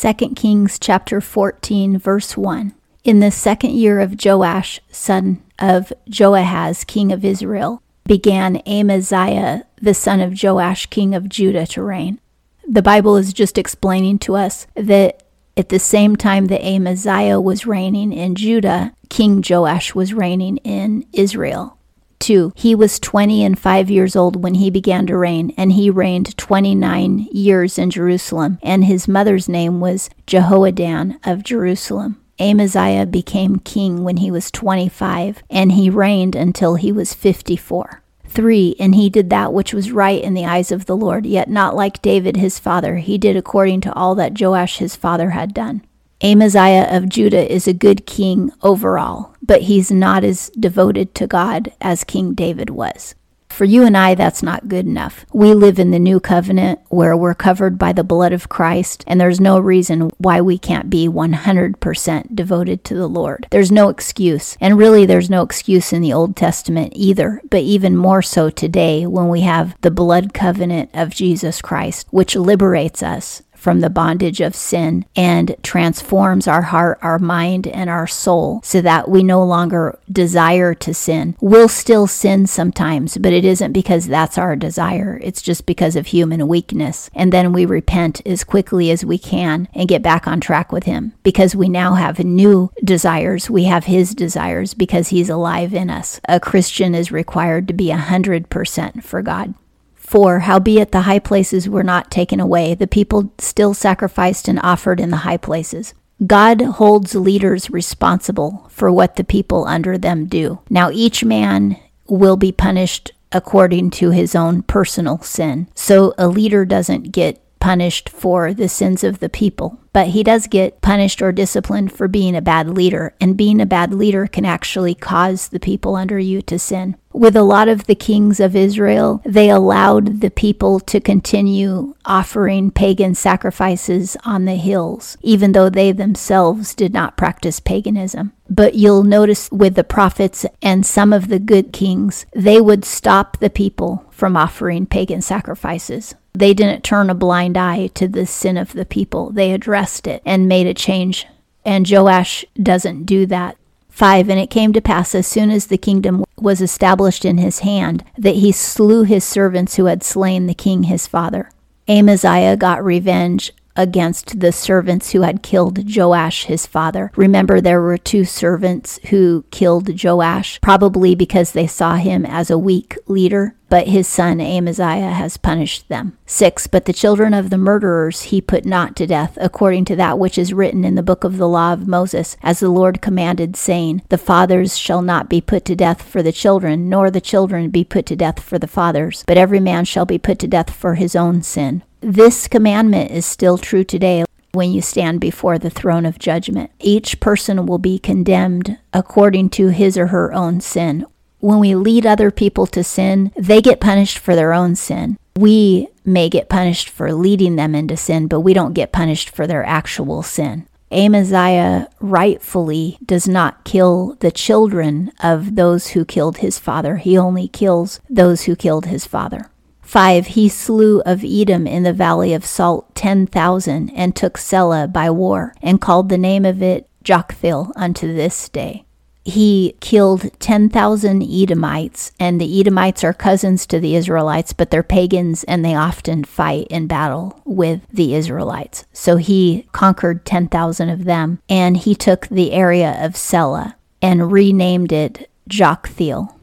2 Kings chapter 14 verse 1. In the second year of Joash, son of Joahaz, king of Israel, began Amaziah, the son of Joash, king of Judah, to reign. The Bible is just explaining to us that at the same time that Amaziah was reigning in Judah, King Joash was reigning in Israel. 2. He was 20 and 5 years old when he began to reign, and he reigned 29 years in Jerusalem, and his mother's name was Jehoaddan of Jerusalem. Amaziah became king when he was 25, and he reigned until he was 54. 3. And he did that which was right in the eyes of the Lord, yet not like David his father. He did according to all that Joash his father had done. Amaziah of Judah is a good king overall, but he's not as devoted to God as King David was. For you and I, that's not good enough. We live in the new covenant where we're covered by the blood of Christ, and there's no reason why we can't be 100% devoted to the Lord. There's no excuse. And really, there's no excuse in the Old Testament either, but even more so today when we have the blood covenant of Jesus Christ, which liberates us from the bondage of sin and transforms our heart, our mind, and our soul so that we no longer desire to sin. We'll still sin sometimes, but it isn't because that's our desire. It's just because of human weakness. And then we repent as quickly as we can and get back on track with Him because we now have new desires. We have His desires because He's alive in us. A Christian is required to be 100% for God. 4. Howbeit the high places were not taken away, the people still sacrificed and offered in the high places. God holds leaders responsible for what the people under them do. Now, each man will be punished according to his own personal sin. So, a leader doesn't get punished for the sins of the people, but he does get punished or disciplined for being a bad leader. And being a bad leader can actually cause the people under you to sin. With a lot of the kings of Israel, they allowed the people to continue offering pagan sacrifices on the hills, even though they themselves did not practice paganism. But you'll notice with the prophets and some of the good kings, they would stop the people from offering pagan sacrifices. They didn't turn a blind eye to the sin of the people. They addressed it and made a change. And Joash doesn't do that. 5 And it came to pass as soon as the kingdom was established in his hand that he slew his servants who had slain the king his father. Amaziah got revenge against the servants who had killed Joash his father. Remember, there were two servants who killed Joash, probably because they saw him as a weak leader, but his son Amaziah has punished them. 6. But the children of the murderers he put not to death, according to that which is written in the book of the law of Moses, as the Lord commanded, saying, The fathers shall not be put to death for the children, nor the children be put to death for the fathers, but every man shall be put to death for his own sin. This commandment is still true today when you stand before the throne of judgment. Each person will be condemned according to his or her own sin. When we lead other people to sin, they get punished for their own sin. We may get punished for leading them into sin, but we don't get punished for their actual sin. Amaziah rightfully does not kill the children of those who killed his father. He only kills those who killed his father. 5. He slew of Edom in the valley of Salt ten thousand, and took Selah by war, and called the name of it Joktheel unto this day. He killed 10,000 Edomites, and the Edomites are cousins to the Israelites, but they're pagans and they often fight in battle with the Israelites. So he conquered 10,000 of them, and he took the area of Selah and renamed it Joktheel.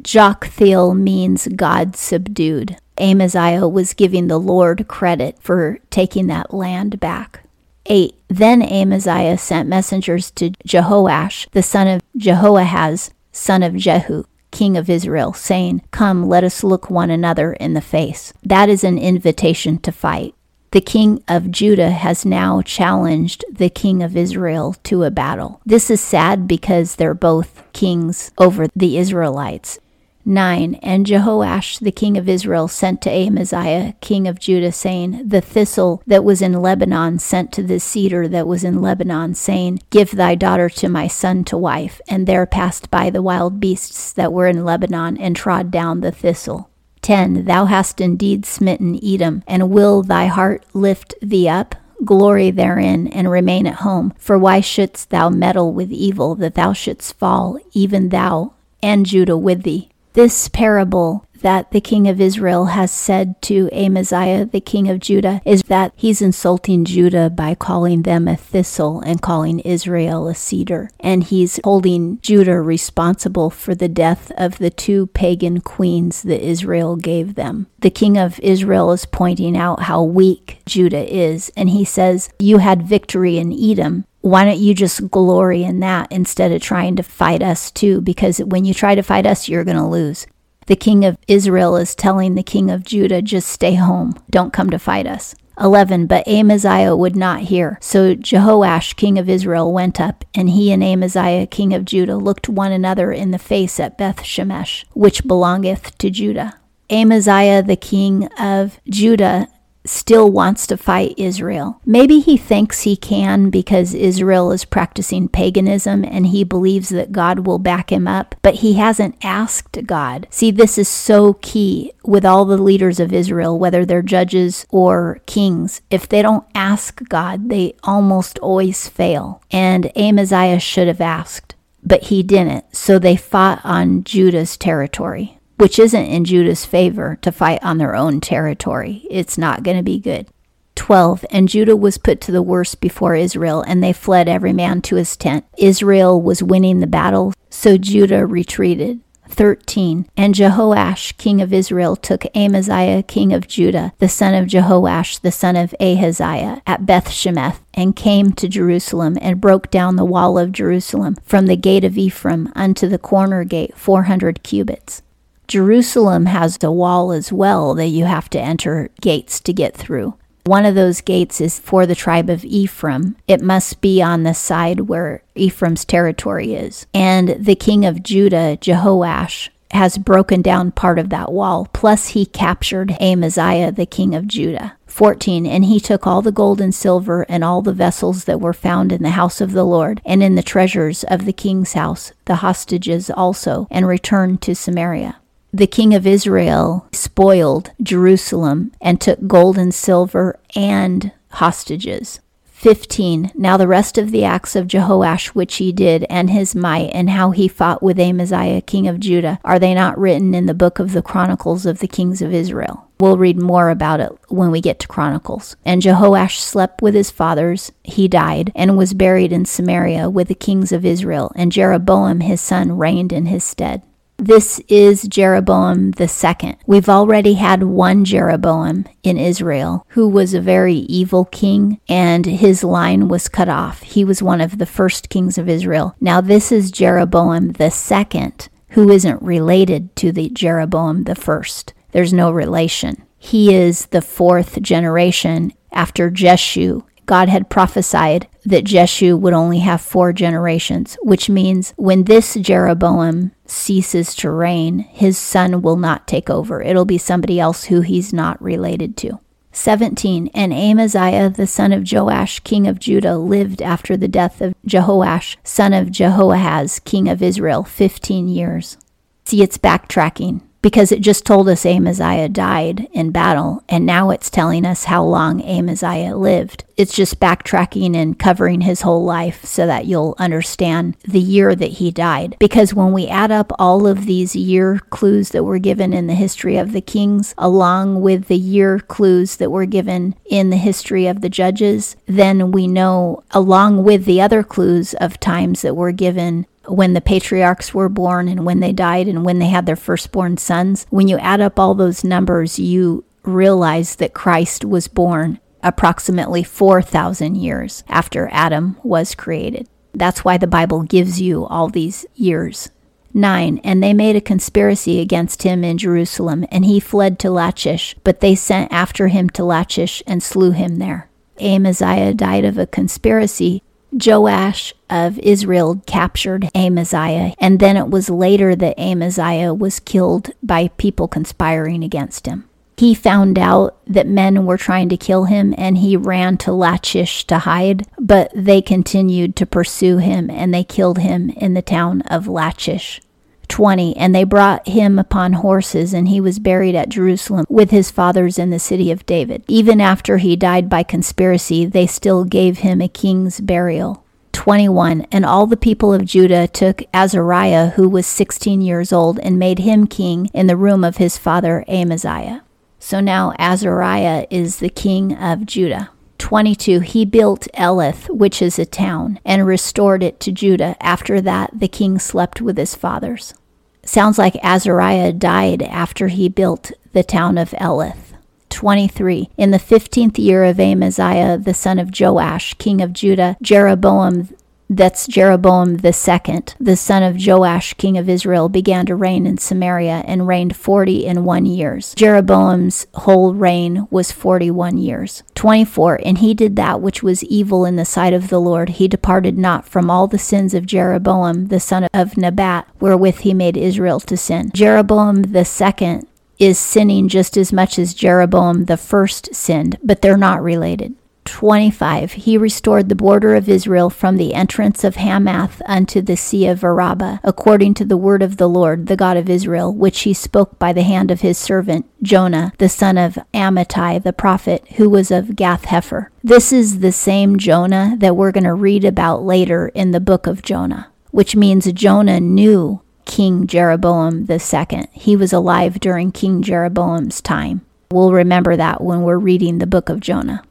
Joktheel means God subdued. Amaziah was giving the Lord credit for taking that land back. 8. Then Amaziah sent messengers to Jehoash, the son of Jehoahaz, son of Jehu, king of Israel, saying, Come, let us look one another in the face. That is an invitation to fight. The king of Judah has now challenged the king of Israel to a battle. This is sad because they're both kings over the Israelites. 9. And Jehoash the king of Israel sent to Amaziah king of Judah, saying, The thistle that was in Lebanon sent to the cedar that was in Lebanon, saying, Give thy daughter to my son to wife. And there passed by the wild beasts that were in Lebanon, and trod down the thistle. 10. Thou hast indeed smitten Edom, and will thy heart lift thee up? glory therein, and remain at home. For why shouldst thou meddle with evil, that thou shouldst fall, even thou and Judah with thee? This parable that the king of Israel has said to Amaziah, the king of Judah, is that he's insulting Judah by calling them a thistle and calling Israel a cedar. And he's holding Judah responsible for the death of the two pagan queens that Israel gave them. The king of Israel is pointing out how weak Judah is, and he says, You had victory in Edom, why don't you just glory in that instead of trying to fight us too? Because when you try to fight us, you're going to lose. The king of Israel is telling the king of Judah, just stay home, don't come to fight us. 11. But Amaziah would not hear. So Jehoash, king of Israel, went up, and he and Amaziah, king of Judah, looked one another in the face at Beth Shemesh, which belongeth to Judah. Amaziah, the king of Judah, still wants to fight Israel. Maybe he thinks he can because Israel is practicing paganism and he believes that God will back him up, but he hasn't asked God. See, this is so key with all the leaders of Israel, whether they're judges or kings. If they don't ask God, they almost always fail. And Amaziah should have asked, but he didn't. So they fought on Judah's territory which isn't in Judah's favor, to fight on their own territory. It's not going to be good. 12. And Judah was put to the worst before Israel, and they fled every man to his tent. Israel was winning the battle, so Judah retreated. 13. And Jehoash, king of Israel, took Amaziah, king of Judah, the son of Jehoash, the son of Ahaziah, at Beth Shemesh, and came to Jerusalem, and broke down the wall of Jerusalem from the gate of Ephraim unto the corner gate, four hundred cubits. Jerusalem has a wall as well that you have to enter gates to get through. One of those gates is for the tribe of Ephraim. It must be on the side where Ephraim's territory is. And the king of Judah, Jehoash, has broken down part of that wall. Plus, he captured Amaziah, the king of Judah. 14. And he took all the gold and silver and all the vessels that were found in the house of the Lord and in the treasures of the king's house, the hostages also, and returned to Samaria the king of Israel spoiled Jerusalem and took gold and silver and hostages. 15. Now the rest of the acts of Jehoash which he did, and his might, and how he fought with Amaziah king of Judah, are they not written in the book of the Chronicles of the kings of Israel? We'll read more about it when we get to Chronicles. And Jehoash slept with his fathers, he died, and was buried in Samaria with the kings of Israel, and Jeroboam his son reigned in his stead. This is Jeroboam the second. We've already had one Jeroboam in Israel who was a very evil king and his line was cut off. He was one of the first kings of Israel. Now this is Jeroboam the second who isn't related to the Jeroboam the first. There's no relation. He is the fourth generation after Jehu God had prophesied that Jehu would only have four generations, which means when this Jeroboam ceases to reign, his son will not take over. It'll be somebody else who he's not related to. 17. And Amaziah the son of Joash, king of Judah, lived after the death of Jehoash, son of Jehoahaz, king of Israel, 15 years. See, it's backtracking because it just told us Amaziah died in battle, and now it's telling us how long Amaziah lived. It's just backtracking and covering his whole life so that you'll understand the year that he died. Because when we add up all of these year clues that were given in the history of the kings, along with the year clues that were given in the history of the judges, then we know, along with the other clues of times that were given when the patriarchs were born and when they died and when they had their firstborn sons, when you add up all those numbers, you realize that Christ was born approximately 4,000 years after Adam was created. That's why the Bible gives you all these years. 9. And they made a conspiracy against him in Jerusalem, and he fled to Lachish, but they sent after him to Lachish and slew him there. Amaziah died of a conspiracy Joash of Israel captured Amaziah, and then it was later that Amaziah was killed by people conspiring against him. He found out that men were trying to kill him and he ran to Lachish to hide, but they continued to pursue him and they killed him in the town of Lachish. 20 And they brought him upon horses, and he was buried at Jerusalem with his fathers in the city of David. Even after he died by conspiracy, they still gave him a king's burial. 21 And all the people of Judah took Azariah, who was 16 years old, and made him king in the room of his father Amaziah. So now Azariah is the king of Judah. 22 He built Elath, which is a town, and restored it to Judah. After that, the king slept with his fathers. Sounds like Azariah died after he built the town of Elath. 23 In the fifteenth year of Amaziah, the son of Joash, king of Judah, Jeroboam that's Jeroboam second, the son of Joash, king of Israel, began to reign in Samaria and reigned forty and one years. Jeroboam's whole reign was forty one years. 24. And he did that which was evil in the sight of the Lord. He departed not from all the sins of Jeroboam the son of Nebat, wherewith he made Israel to sin. Jeroboam second is sinning just as much as Jeroboam the first sinned, but they're not related. 25 He restored the border of Israel from the entrance of Hamath unto the sea of Arabah, according to the word of the Lord, the God of Israel, which he spoke by the hand of his servant Jonah, the son of Amittai the prophet, who was of Gath Hepher. This is the same Jonah that we're going to read about later in the book of Jonah, which means Jonah knew King Jeroboam II. He was alive during King Jeroboam's time. We'll remember that when we're reading the book of Jonah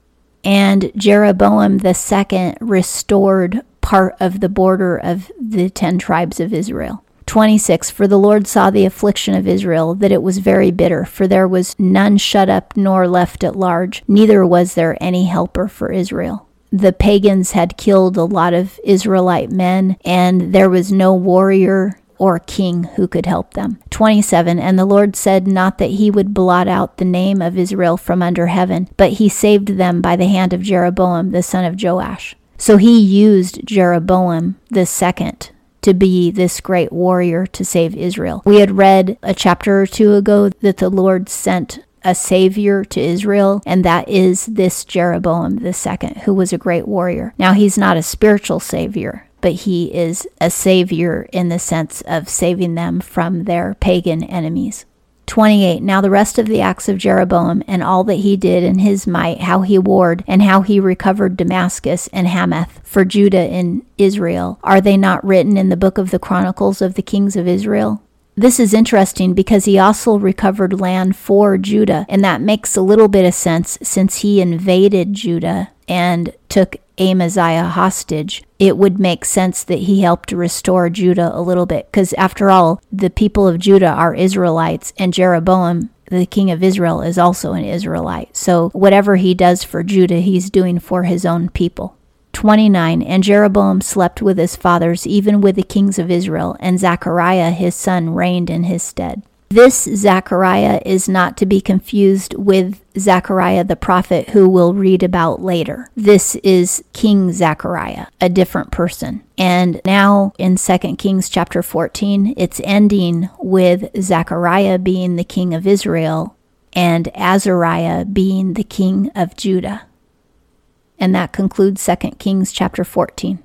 and Jeroboam II restored part of the border of the ten tribes of Israel. 26 For the Lord saw the affliction of Israel, that it was very bitter, for there was none shut up nor left at large, neither was there any helper for Israel. The pagans had killed a lot of Israelite men, and there was no warrior or king who could help them. 27 And the Lord said not that he would blot out the name of Israel from under heaven, but he saved them by the hand of Jeroboam the son of Joash. So he used Jeroboam the second to be this great warrior to save Israel. We had read a chapter or two ago that the Lord sent a savior to Israel, and that is this Jeroboam the second, who was a great warrior. Now he's not a spiritual savior, but he is a savior in the sense of saving them from their pagan enemies. 28. Now the rest of the acts of Jeroboam and all that he did in his might, how he warred, and how he recovered Damascus and Hamath for Judah and Israel, are they not written in the book of the Chronicles of the kings of Israel? This is interesting because he also recovered land for Judah, and that makes a little bit of sense since he invaded Judah and took Amaziah hostage, it would make sense that he helped restore Judah a little bit. Because after all, the people of Judah are Israelites, and Jeroboam, the king of Israel, is also an Israelite. So whatever he does for Judah, he's doing for his own people. 29 And Jeroboam slept with his fathers, even with the kings of Israel, and Zechariah his son reigned in his stead. This Zechariah is not to be confused with Zechariah the prophet who we'll read about later. This is King Zechariah, a different person. And now in 2 Kings chapter 14, it's ending with Zechariah being the king of Israel and Azariah being the king of Judah. And that concludes 2 Kings chapter 14.